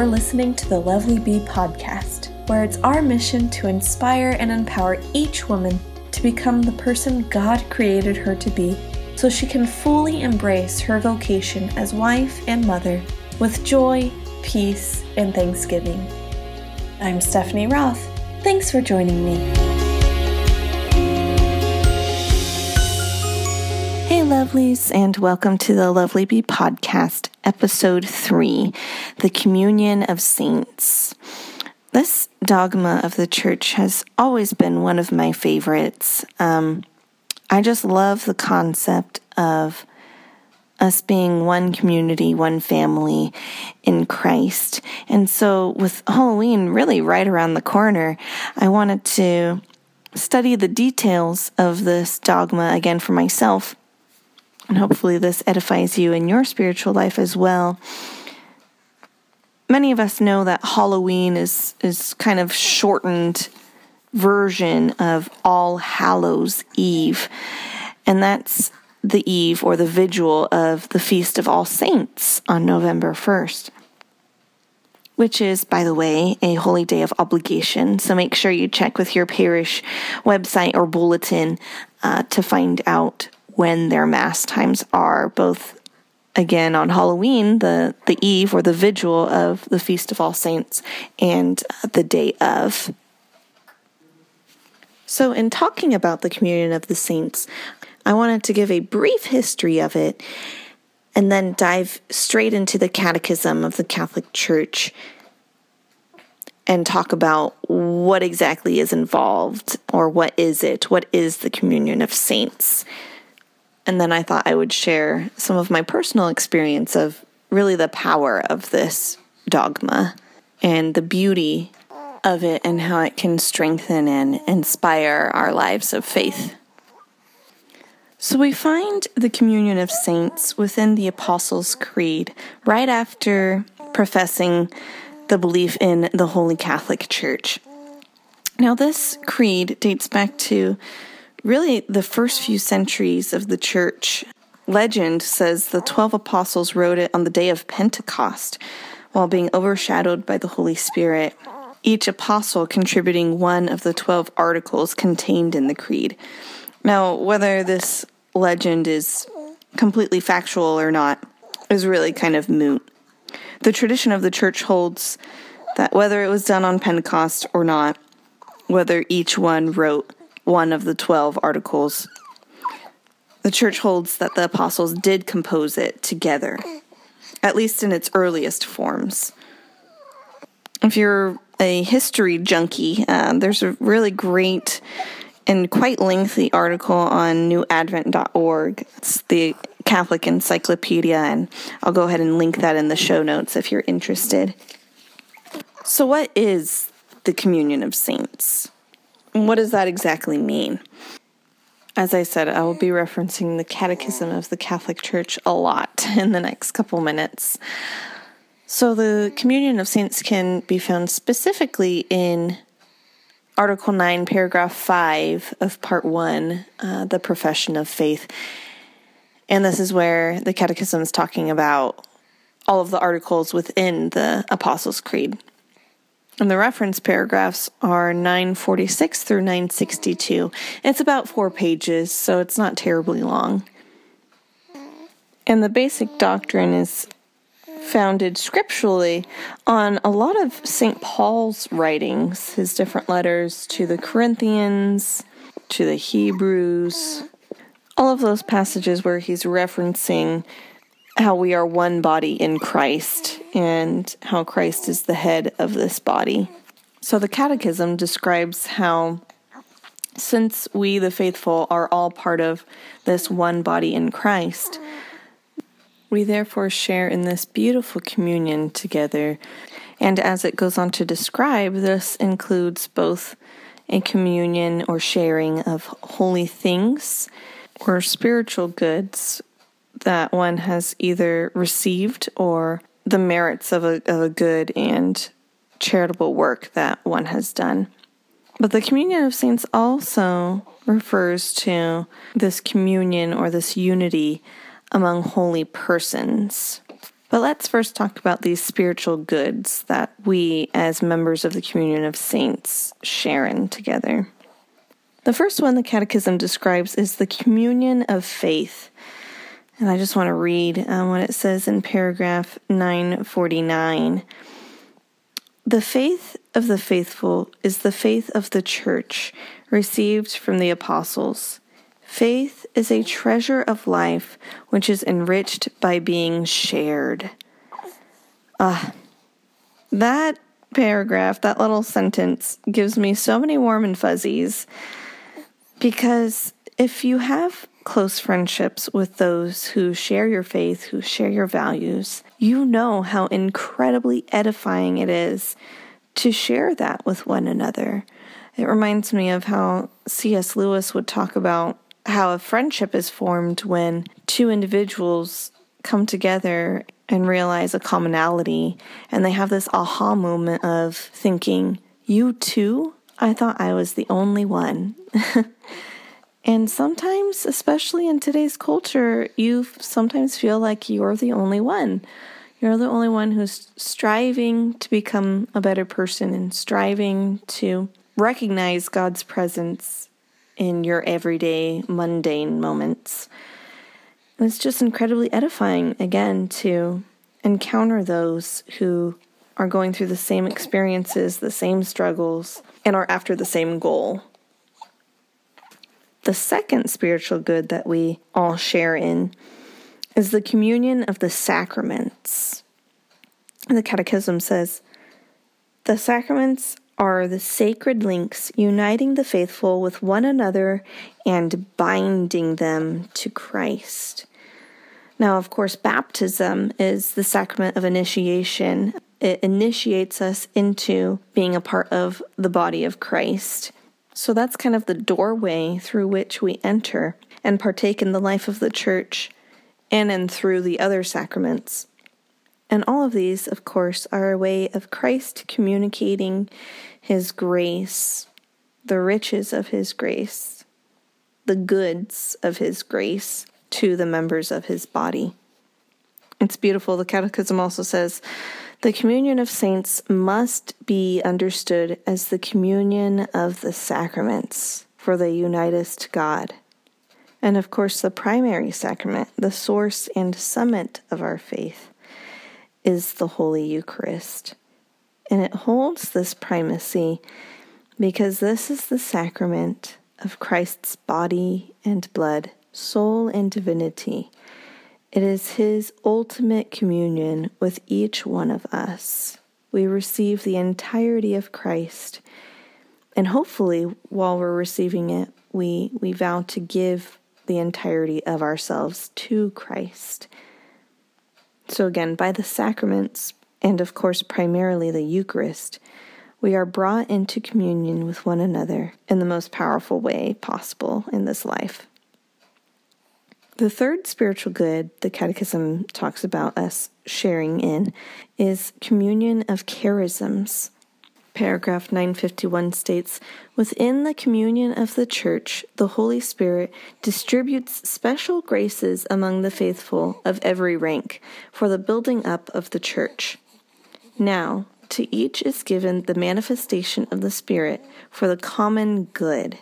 you're listening to the Lovely Bee podcast, where it's our mission to inspire and empower each woman to become the person God created her to be so she can fully embrace her vocation as wife and mother with joy, peace, and thanksgiving. I'm Stephanie Roth. Thanks for joining me. Hey, lovelies, and welcome to the Lovely Bee podcast, episode three The Communion of Saints. This dogma of the church has always been one of my favorites. Um, I just love the concept of us being one community, one family in Christ. And so, with Halloween really right around the corner, I wanted to study the details of this dogma again for myself. And hopefully, this edifies you in your spiritual life as well. Many of us know that Halloween is, is kind of shortened version of All Hallows Eve. And that's the eve or the vigil of the Feast of All Saints on November 1st, which is, by the way, a holy day of obligation. So make sure you check with your parish website or bulletin uh, to find out when their Mass times are, both again on Halloween, the, the eve or the vigil of the Feast of All Saints, and uh, the day of. So, in talking about the communion of the saints, I wanted to give a brief history of it and then dive straight into the Catechism of the Catholic Church and talk about what exactly is involved or what is it? What is the communion of saints? And then I thought I would share some of my personal experience of really the power of this dogma and the beauty of it and how it can strengthen and inspire our lives of faith. So we find the communion of saints within the Apostles' Creed right after professing the belief in the Holy Catholic Church. Now, this creed dates back to really the first few centuries of the church. Legend says the 12 apostles wrote it on the day of Pentecost while being overshadowed by the Holy Spirit each apostle contributing one of the 12 articles contained in the creed. Now, whether this legend is completely factual or not is really kind of moot. The tradition of the church holds that whether it was done on Pentecost or not, whether each one wrote one of the 12 articles, the church holds that the apostles did compose it together, at least in its earliest forms. If you're a history junkie, uh, there's a really great and quite lengthy article on newadvent.org. It's the Catholic Encyclopedia, and I'll go ahead and link that in the show notes if you're interested. So, what is the communion of saints? What does that exactly mean? As I said, I will be referencing the Catechism of the Catholic Church a lot in the next couple minutes. So, the communion of saints can be found specifically in Article 9, Paragraph 5 of Part 1, uh, the profession of faith. And this is where the Catechism is talking about all of the articles within the Apostles' Creed. And the reference paragraphs are 946 through 962. It's about four pages, so it's not terribly long. And the basic doctrine is founded scripturally on a lot of St. Paul's writings, his different letters to the Corinthians, to the Hebrews, all of those passages where he's referencing how we are one body in Christ and how Christ is the head of this body. So the Catechism describes how since we, the faithful, are all part of this one body in Christ, we therefore share in this beautiful communion together. And as it goes on to describe, this includes both a communion or sharing of holy things or spiritual goods that one has either received or the merits of a, of a good and charitable work that one has done. But the communion of saints also refers to this communion or this unity among holy persons. But let's first talk about these spiritual goods that we, as members of the communion of saints, share in together. The first one the Catechism describes is the communion of faith. And I just want to read um, what it says in paragraph 949. The faith of the faithful is the faith of the church received from the apostles. Faith is a treasure of life which is enriched by being shared. Ah, that paragraph, that little sentence, gives me so many warm and fuzzies because if you have close friendships with those who share your faith, who share your values, you know how incredibly edifying it is to share that with one another. It reminds me of how C.S. Lewis would talk about how a friendship is formed when two individuals come together and realize a commonality and they have this aha moment of thinking, You too? I thought I was the only one. and sometimes, especially in today's culture, you sometimes feel like you're the only one. You're the only one who's striving to become a better person and striving to recognize God's presence in your everyday mundane moments. And it's just incredibly edifying, again, to encounter those who are going through the same experiences, the same struggles, and are after the same goal. The second spiritual good that we all share in is the communion of the sacraments. And The Catechism says the sacraments are the sacred links uniting the faithful with one another and binding them to Christ. Now, of course, baptism is the sacrament of initiation it initiates us into being a part of the body of Christ. So that's kind of the doorway through which we enter and partake in the life of the church and through the other sacraments. And all of these, of course, are a way of Christ communicating his grace, the riches of his grace, the goods of his grace to the members of his body. It's beautiful. The Catechism also says the communion of saints must be understood as the communion of the sacraments, for they unite us to God. And of course, the primary sacrament, the source and summit of our faith, is the Holy Eucharist. And it holds this primacy because this is the sacrament of Christ's body and blood, soul and divinity it is His ultimate communion with each one of us. We receive the entirety of Christ. And hopefully, while we're receiving it, we, we vow to give the entirety of ourselves to Christ. So, again, by the sacraments, and of course, primarily the Eucharist, we are brought into communion with one another in the most powerful way possible in this life. The third spiritual good the Catechism talks about us sharing in is communion of charisms. Paragraph 951 states Within the communion of the Church, the Holy Spirit distributes special graces among the faithful of every rank for the building up of the Church. Now, to each is given the manifestation of the Spirit for the common good.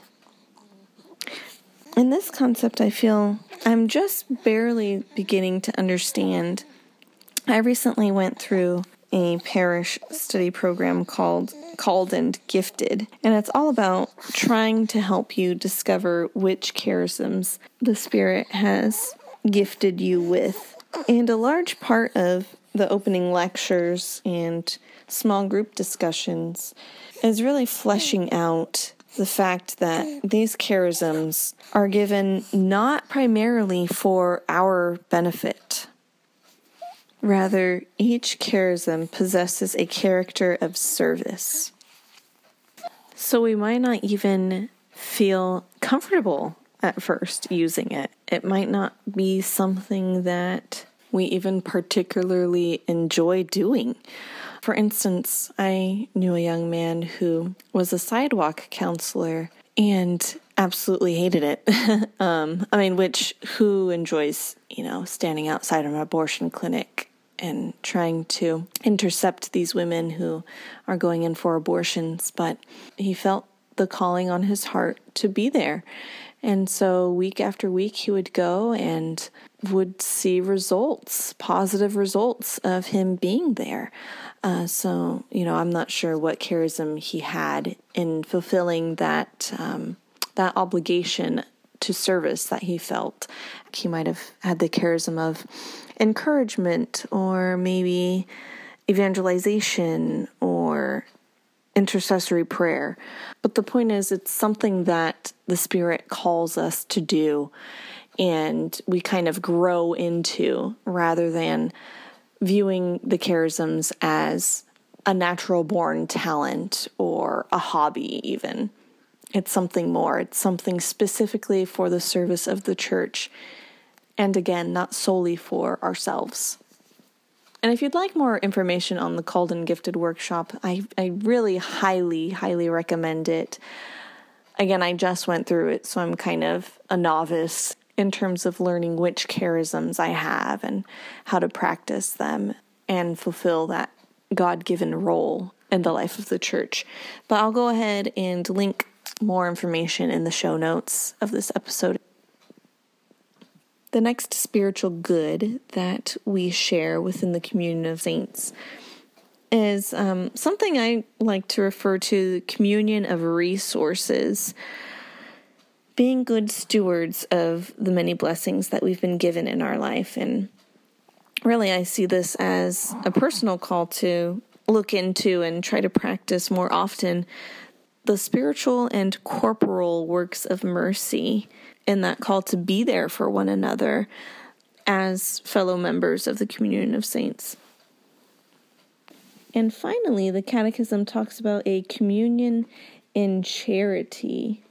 In this concept, I feel I'm just barely beginning to understand. I recently went through a parish study program called called and gifted and it's all about trying to help you discover which charisms the spirit has gifted you with and a large part of the opening lectures and small group discussions is really fleshing out the fact that these charisms are given not primarily for our benefit. Rather, each charism possesses a character of service. So we might not even feel comfortable at first using it. It might not be something that we even particularly enjoy doing. For instance, I knew a young man who was a sidewalk counselor and absolutely hated it. um, I mean, which who enjoys, you know, standing outside an abortion clinic and trying to intercept these women who are going in for abortions, but he felt the calling on his heart to be there. And so week after week, he would go and would see results, positive results of him being there. Uh, so, you know, I'm not sure what charism he had in fulfilling that um, that obligation to service that he felt. He might have had the charism of encouragement or maybe evangelization or intercessory prayer. But the point is, it's something that the Spirit calls us to do and we kind of grow into rather than viewing the charisms as a natural born talent or a hobby, even. It's something more. It's something specifically for the service of the church. And again, not solely for ourselves. And if you'd like more information on the Called and Gifted workshop, I, I really highly, highly recommend it. Again, I just went through it, so I'm kind of a novice in terms of learning which charisms I have and how to practice them and fulfill that God given role in the life of the church. But I'll go ahead and link more information in the show notes of this episode. The next spiritual good that we share within the communion of saints is um, something I like to refer to communion of resources being good stewards of the many blessings that we've been given in our life. And really, I see this as a personal call to look into and try to practice more often the spiritual and corporal works of mercy and that call to be there for one another as fellow members of the communion of saints. And finally, the Catechism talks about a communion in charity.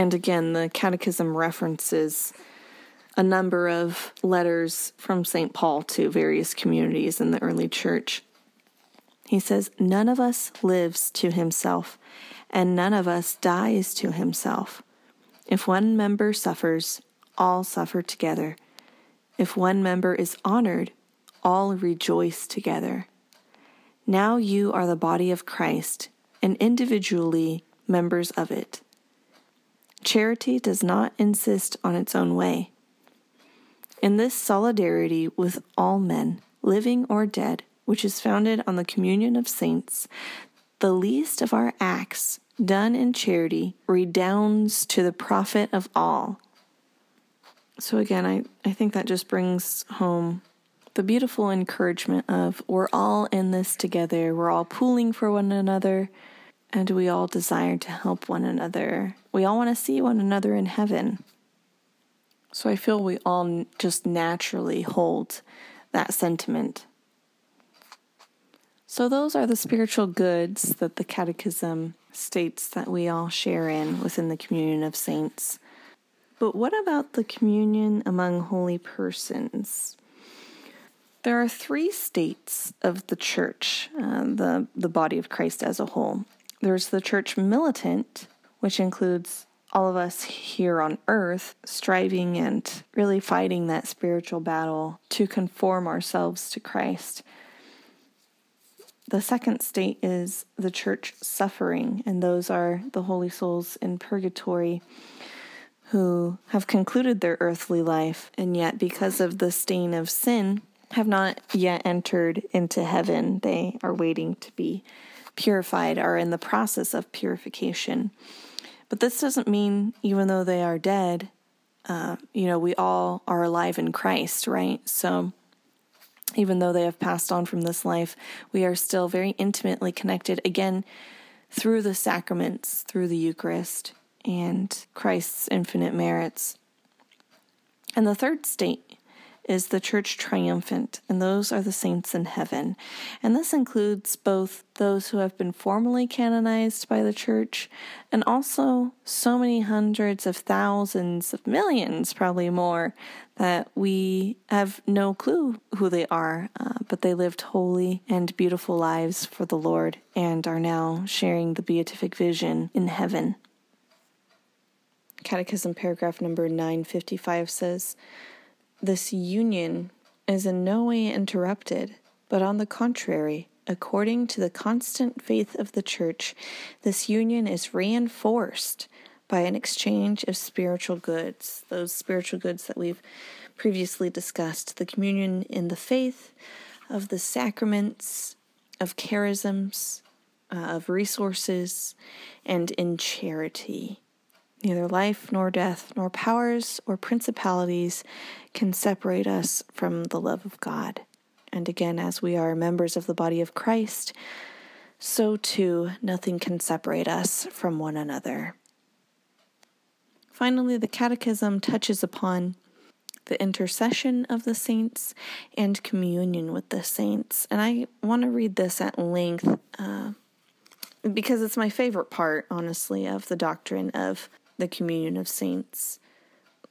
And again, the Catechism references a number of letters from St. Paul to various communities in the early church. He says, None of us lives to himself, and none of us dies to himself. If one member suffers, all suffer together. If one member is honored, all rejoice together. Now you are the body of Christ, and individually members of it. Charity does not insist on its own way. In this solidarity with all men, living or dead, which is founded on the communion of saints, the least of our acts done in charity redounds to the profit of all. So, again, I, I think that just brings home the beautiful encouragement of we're all in this together, we're all pooling for one another, and we all desire to help one another. We all want to see one another in heaven. So I feel we all just naturally hold that sentiment. So, those are the spiritual goods that the Catechism states that we all share in within the communion of saints. But what about the communion among holy persons? There are three states of the church, uh, the, the body of Christ as a whole. There's the church militant, which includes all of us here on earth striving and really fighting that spiritual battle to conform ourselves to Christ. The second state is the church suffering, and those are the holy souls in purgatory who have concluded their earthly life, and yet, because of the stain of sin, have not yet entered into heaven. They are waiting to be purified are in the process of purification. But this doesn't mean, even though they are dead, uh, you know, we all are alive in Christ, right? So even though they have passed on from this life, we are still very intimately connected again through the sacraments, through the Eucharist, and Christ's infinite merits. And the third state is the church triumphant, and those are the saints in heaven. And this includes both those who have been formally canonized by the church and also so many hundreds of thousands of millions, probably more, that we have no clue who they are, uh, but they lived holy and beautiful lives for the Lord and are now sharing the beatific vision in heaven. Catechism paragraph number 955 says, this union is in no way interrupted, but on the contrary, according to the constant faith of the Church, this union is reinforced by an exchange of spiritual goods, those spiritual goods that we've previously discussed the communion in the faith, of the sacraments, of charisms, uh, of resources, and in charity. Neither life nor death, nor powers or principalities can separate us from the love of God. And again, as we are members of the body of Christ, so too nothing can separate us from one another. Finally, the Catechism touches upon the intercession of the saints and communion with the saints. And I want to read this at length uh, because it's my favorite part, honestly, of the doctrine of the communion of saints.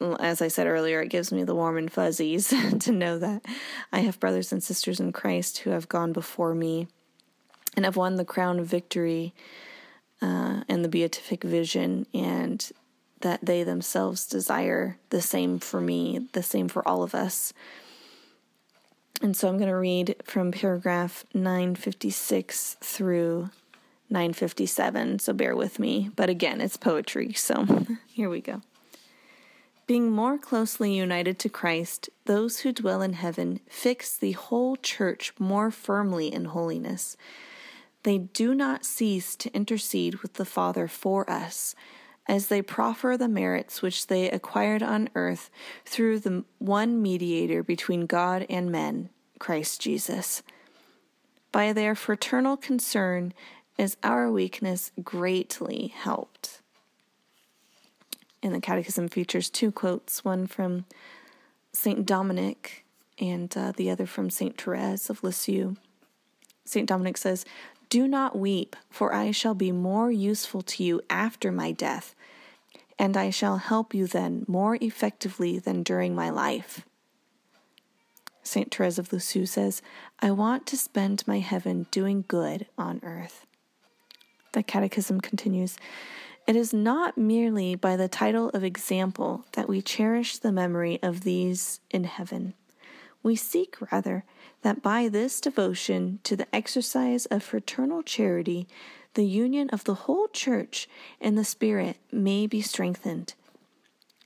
As I said earlier, it gives me the warm and fuzzies to know that I have brothers and sisters in Christ who have gone before me and have won the crown of victory uh, and the beatific vision, and that they themselves desire the same for me, the same for all of us. And so I'm going to read from paragraph 956 through 957, so bear with me. But again, it's poetry, so here we go. Being more closely united to Christ, those who dwell in heaven fix the whole church more firmly in holiness. They do not cease to intercede with the Father for us, as they proffer the merits which they acquired on earth through the one mediator between God and men, Christ Jesus. By their fraternal concern is our weakness greatly helped. And the Catechism features two quotes one from St. Dominic and uh, the other from St. Therese of Lisieux. St. Dominic says, Do not weep, for I shall be more useful to you after my death, and I shall help you then more effectively than during my life. St. Therese of Lisieux says, I want to spend my heaven doing good on earth. The Catechism continues It is not merely by the title of example that we cherish the memory of these in heaven. We seek, rather, that by this devotion to the exercise of fraternal charity, the union of the whole Church and the Spirit may be strengthened.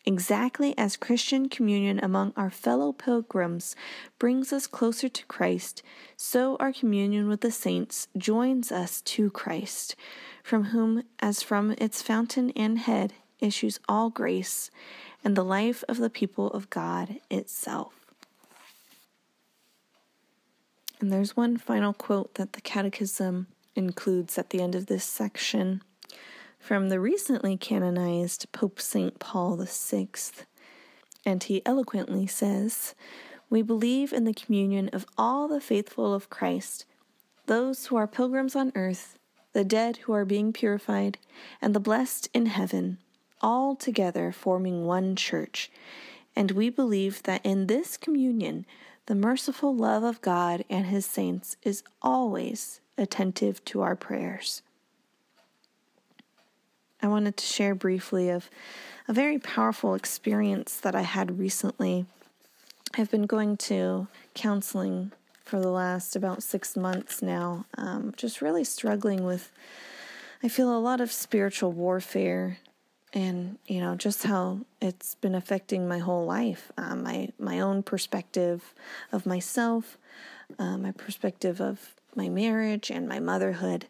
Exactly as Christian communion among our fellow pilgrims brings us closer to Christ, so our communion with the saints joins us to Christ, from whom, as from its fountain and head, issues all grace and the life of the people of God itself. And there's one final quote that the Catechism includes at the end of this section from the recently canonized Pope St. Paul VI. And he eloquently says, We believe in the communion of all the faithful of Christ, those who are pilgrims on earth, the dead who are being purified, and the blessed in heaven, all together forming one church. And we believe that in this communion, the merciful love of God and his saints is always attentive to our prayers. I wanted to share briefly of a very powerful experience that I had recently. I've been going to counseling for the last about six months now, um, just really struggling with, I feel a lot of spiritual warfare and you know just how it's been affecting my whole life um, my my own perspective of myself uh, my perspective of my marriage and my motherhood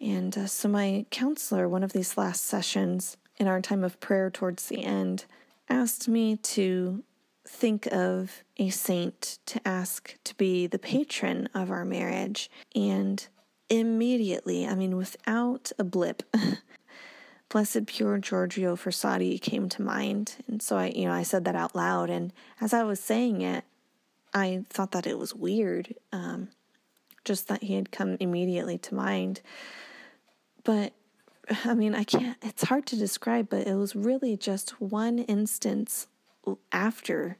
and uh, so, my counselor, one of these last sessions in our time of prayer towards the end, asked me to think of a saint to ask to be the patron of our marriage. And immediately, I mean, without a blip, Blessed Pier Giorgio Frassati came to mind. And so I, you know, I said that out loud. And as I was saying it, I thought that it was weird, um, just that he had come immediately to mind. But I mean, I can't, it's hard to describe, but it was really just one instance after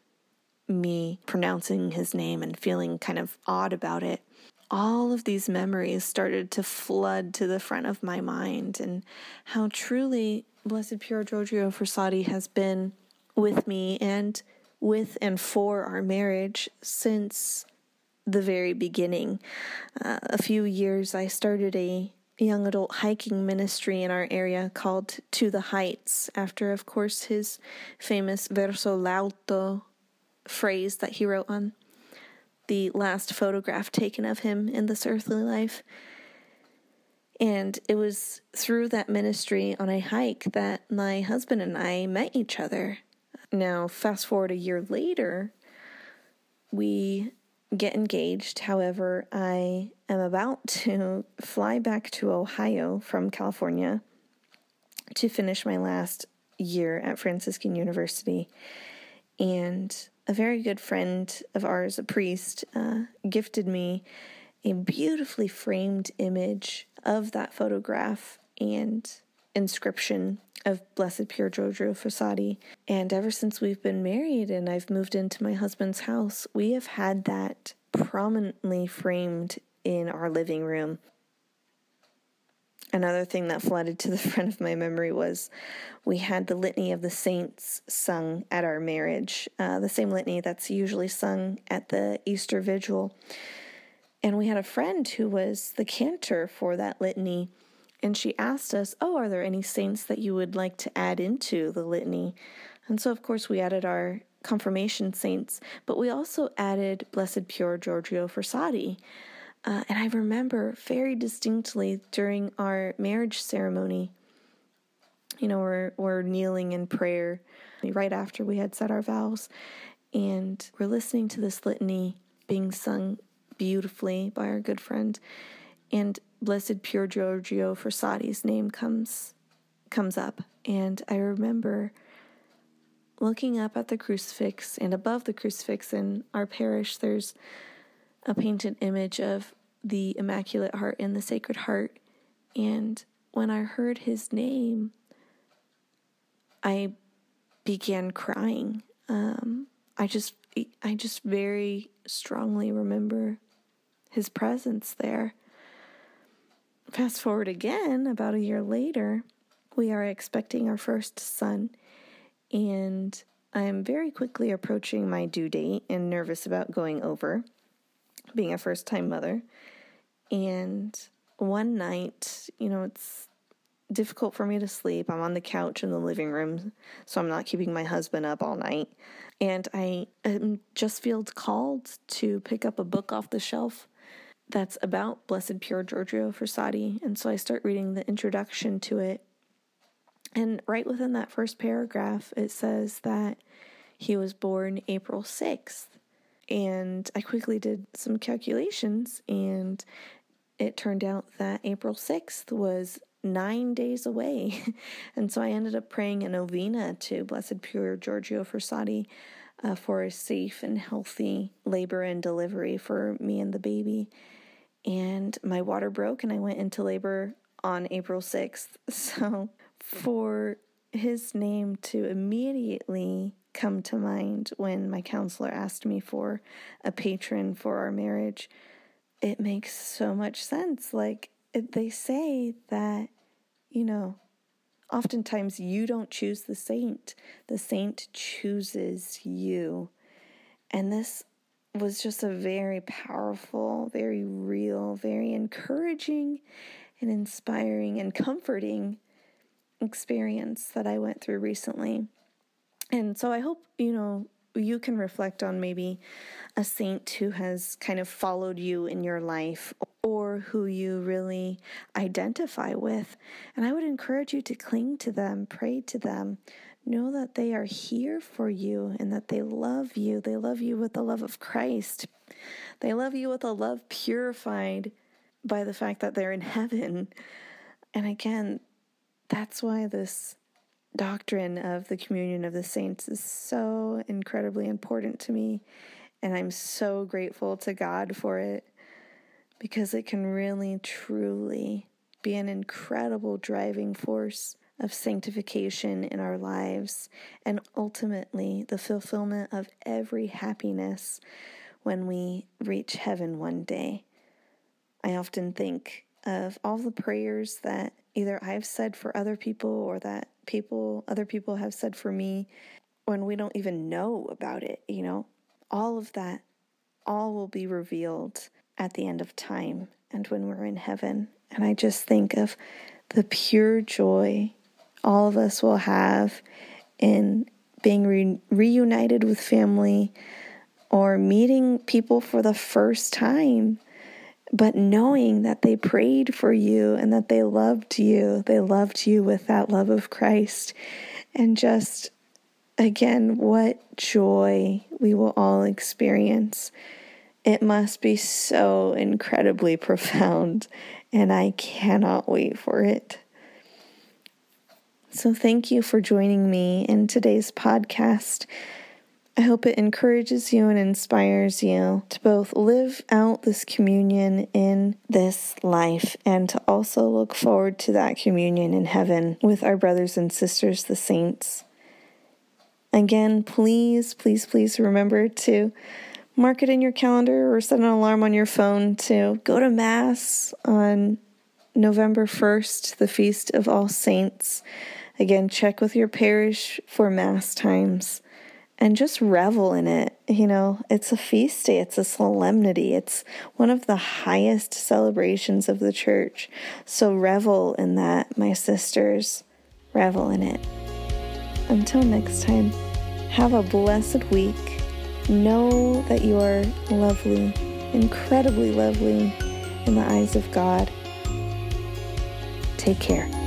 me pronouncing his name and feeling kind of odd about it. All of these memories started to flood to the front of my mind, and how truly Blessed Pier Giorgio Frassati has been with me and with and for our marriage since the very beginning. Uh, a few years, I started a young adult hiking ministry in our area called To the Heights, after, of course, his famous verso l'alto phrase that he wrote on the last photograph taken of him in this earthly life. And it was through that ministry on a hike that my husband and I met each other. Now, fast forward a year later, we get engaged. However, I am about to fly back to Ohio from California to finish my last year at Franciscan University. And a very good friend of ours, a priest, uh, gifted me a beautifully framed image of that photograph and inscription of Blessed Pier Giorgio Frassati. And ever since we've been married and I've moved into my husband's house, we have had that prominently framed in our living room. Another thing that flooded to the front of my memory was we had the Litany of the Saints sung at our marriage, uh, the same litany that's usually sung at the Easter Vigil. And we had a friend who was the cantor for that litany, and she asked us, Oh, are there any saints that you would like to add into the litany? And so, of course, we added our confirmation saints, but we also added Blessed Pier Giorgio Frassati. Uh, and I remember very distinctly during our marriage ceremony, you know, we're, we're kneeling in prayer right after we had said our vows, and we're listening to this litany being sung beautifully by our good friend. And Blessed Pier Giorgio Frassati's name comes comes up. And I remember looking up at the crucifix and above the crucifix in our parish there's a painted image of the Immaculate Heart and the Sacred Heart. And when I heard his name, I began crying. Um, I just I just very strongly remember his presence there. Fast forward again, about a year later, we are expecting our first son, and I am very quickly approaching my due date and nervous about going over, being a first time mother. And one night, you know, it's difficult for me to sleep. I'm on the couch in the living room, so I'm not keeping my husband up all night. And I just feel called to pick up a book off the shelf that's about Blessed Pier Giorgio Frassati. And so I start reading the introduction to it. And right within that first paragraph, it says that he was born April 6th. And I quickly did some calculations, and it turned out that April 6th was nine days away. and so I ended up praying a novena to Blessed Pier Giorgio Frassati uh, for a safe and healthy labor and delivery for me and the baby. And my water broke, and I went into labor on April 6th. So for his name to immediately come to mind when my counselor asked me for a patron for our marriage, it makes so much sense. Like, they say that you know, oftentimes you don't choose the saint, the saint chooses you. And this was just a very powerful, very real, very encouraging and inspiring and comforting experience that I went through recently. And so I hope, you know, you can reflect on maybe a saint who has kind of followed you in your life or who you really identify with. And I would encourage you to cling to them, pray to them, know that they are here for you and that they love you. They love you with the love of Christ. They love you with a love purified by the fact that they're in heaven. And again, that's why this doctrine of the communion of the saints is so incredibly important to me. And I'm so grateful to God for it because it can really, truly be an incredible driving force of sanctification in our lives and ultimately the fulfillment of every happiness when we reach heaven one day. I often think of all the prayers that either I've said for other people or that people other people have said for me when we don't even know about it, you know? All of that, all will be revealed at the end of time and when we're in heaven. And I just think of the pure joy all of us will have in being re- reunited with family or meeting people for the first time, but knowing that they prayed for you and that they loved you. They loved you with that love of Christ. And just again, what joy we will all experience. It must be so incredibly profound, and I cannot wait for it. So, thank you for joining me in today's podcast. I hope it encourages you and inspires you to both live out this communion in this life and to also look forward to that communion in heaven with our brothers and sisters, the saints. Again, please, please, please remember to mark it in your calendar or set an alarm on your phone to go to Mass on November 1st, the Feast of All Saints. Again, check with your parish for Mass times and just revel in it. You know, it's a feast day, it's a solemnity, it's one of the highest celebrations of the church. So revel in that, my sisters. Revel in it. Until next time, have a blessed week. Know that you are lovely, incredibly lovely in the eyes of God. Take care.